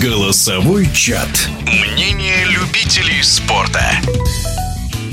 Голосовой чат. Мнение любителей спорта.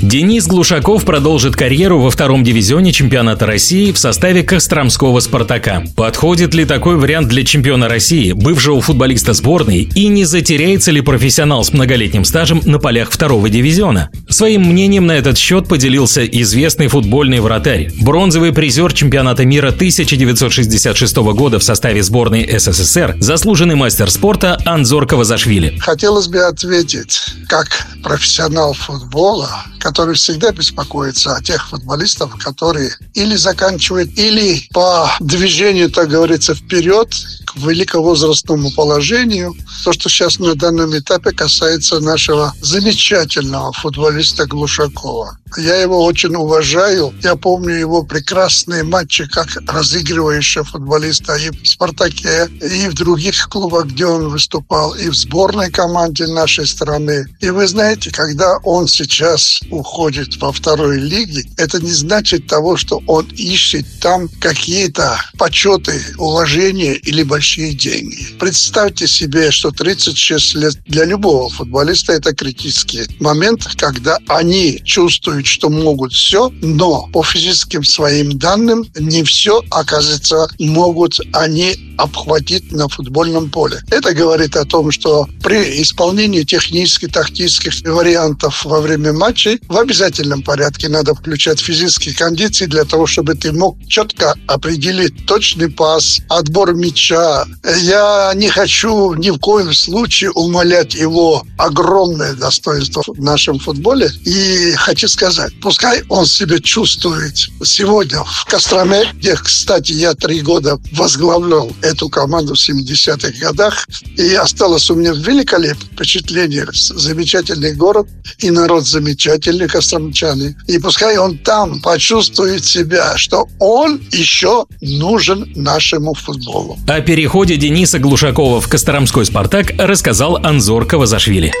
Денис Глушаков продолжит карьеру во втором дивизионе чемпионата России в составе Костромского «Спартака». Подходит ли такой вариант для чемпиона России, бывшего футболиста сборной, и не затеряется ли профессионал с многолетним стажем на полях второго дивизиона? Своим мнением на этот счет поделился известный футбольный вратарь, бронзовый призер чемпионата мира 1966 года в составе сборной СССР, заслуженный мастер спорта Анзор Кавазашвили. Хотелось бы ответить, как профессионал футбола, который всегда беспокоится о тех футболистов, которые или заканчивают, или по движению, так говорится, вперед к великовозрастному положению. То, что сейчас на данном этапе касается нашего замечательного футболиста Глушакова. Я его очень уважаю. Я помню его прекрасные матчи как разыгрывающего футболиста и в «Спартаке», и в других клубах, где он выступал, и в сборной команде нашей страны. И вы знаете, когда он сейчас уходит во второй лиге, это не значит того, что он ищет там какие-то почеты, уважения или большие деньги. Представьте себе, что 36 лет для любого футболиста это критический момент, когда они чувствуют, что могут все, но по физическим своим данным не все, оказывается, могут они обхватить на футбольном поле. Это говорит о том, что при исполнении технических, тактических вариантов во время матчей в обязательном порядке надо включать физические кондиции для того, чтобы ты мог четко определить точный пас, отбор мяча. Я не хочу ни в коем случае умалять его огромное достоинство в нашем футболе. И хочу сказать, пускай он себя чувствует сегодня в Костроме, где, кстати, я три года возглавлял эту команду в 70-х годах, и осталось у меня великолепное впечатление. Замечательный город и народ замечательный, костромчане. И пускай он там почувствует себя, что он еще нужен нашему футболу. О переходе Дениса Глушакова в Костромской «Спартак» рассказал Анзор Кавазашвили.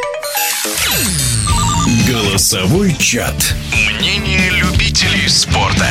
Голосовой чат. Мнение любителей спорта.